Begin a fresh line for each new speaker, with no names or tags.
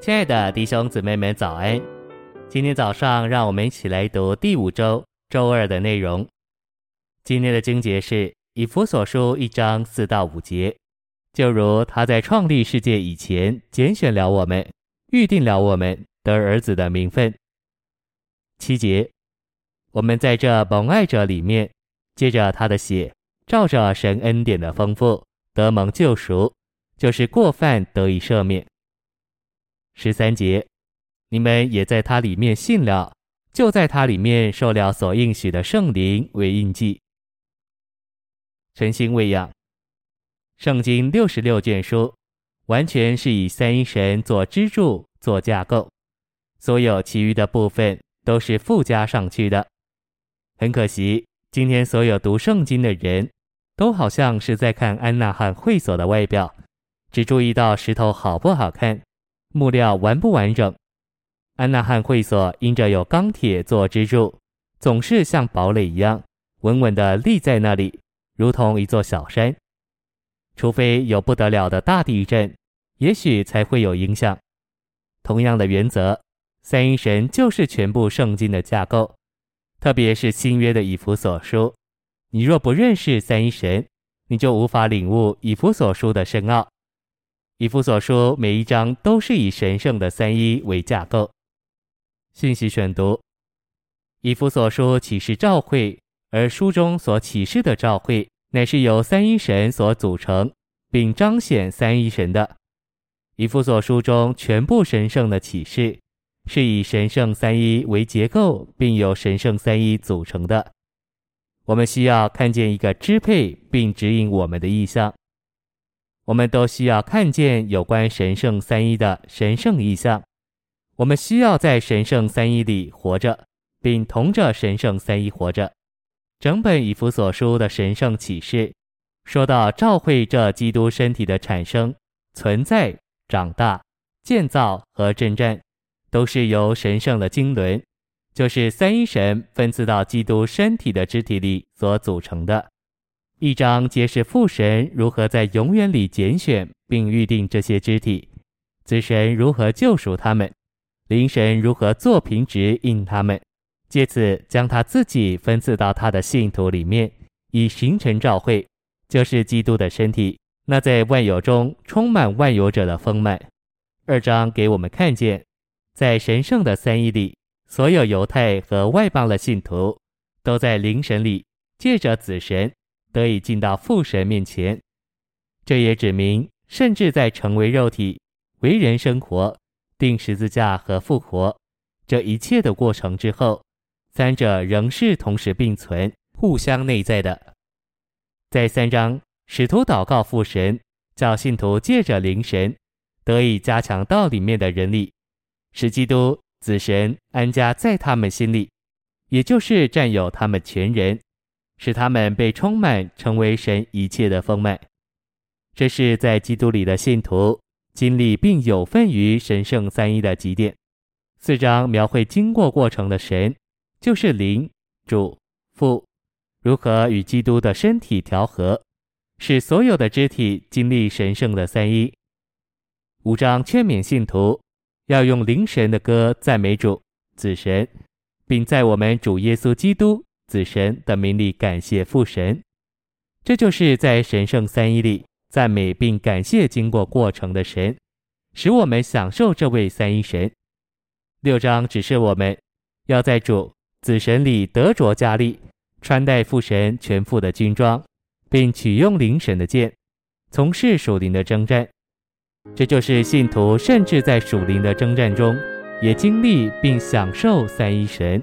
亲爱的弟兄姊妹们，早安！今天早上，让我们一起来读第五周周二的内容。今天的经节是以弗所书一章四到五节，就如他在创立世界以前拣选了我们，预定了我们得儿子的名分。七节，我们在这蒙爱者里面，借着他的血，照着神恩典的丰富，得蒙救赎，就是过犯得以赦免。十三节，你们也在他里面信了，就在他里面受了所应许的圣灵为印记。诚心喂养，圣经六十六卷书，完全是以三一神做支柱、做架构，所有其余的部分都是附加上去的。很可惜，今天所有读圣经的人都好像是在看安娜汉会所的外表，只注意到石头好不好看。木料完不完整？安纳汉会所因着有钢铁做支柱，总是像堡垒一样稳稳地立在那里，如同一座小山。除非有不得了的大地震，也许才会有影响。同样的原则，三一神就是全部圣经的架构，特别是新约的以弗所书。你若不认识三一神，你就无法领悟以弗所书的深奥。以弗所书每一章都是以神圣的三一为架构。信息选读：以弗所书启示召会，而书中所启示的召会乃是由三一神所组成，并彰显三一神的。以弗所书中全部神圣的启示，是以神圣三一为结构，并由神圣三一组成的。我们需要看见一个支配并指引我们的意象。我们都需要看见有关神圣三一的神圣意象。我们需要在神圣三一里活着，并同着神圣三一活着。整本以弗所书的神圣启示，说到召会这基督身体的产生、存在、长大、建造和征战，都是由神圣的经纶，就是三一神分赐到基督身体的肢体里所组成的。一章揭示父神如何在永远里拣选并预定这些肢体，子神如何救赎他们，灵神如何作凭职印他们，借此将他自己分赐到他的信徒里面，以形成召会，就是基督的身体。那在万有中充满万有者的丰满。二章给我们看见，在神圣的三一里，所有犹太和外邦的信徒都在灵神里，借着子神。得以进到父神面前，这也指明，甚至在成为肉体、为人生活、钉十字架和复活这一切的过程之后，三者仍是同时并存、互相内在的。在三章，使徒祷告父神，叫信徒借着灵神得以加强道里面的人力，使基督子神安家在他们心里，也就是占有他们全人。使他们被充满，成为神一切的丰满。这是在基督里的信徒经历并有份于神圣三一的极点。四章描绘经过过程的神，就是灵、主、父，如何与基督的身体调和，使所有的肢体经历神圣的三一。五章劝勉信徒要用灵神的歌赞美主、子神，并在我们主耶稣基督。子神的名里感谢父神，这就是在神圣三一里赞美并感谢经过过程的神，使我们享受这位三一神。六章指示我们要在主子神里得着加力，穿戴父神全副的军装，并取用灵神的剑，从事属灵的征战。这就是信徒甚至在属灵的征战中，也经历并享受三一神。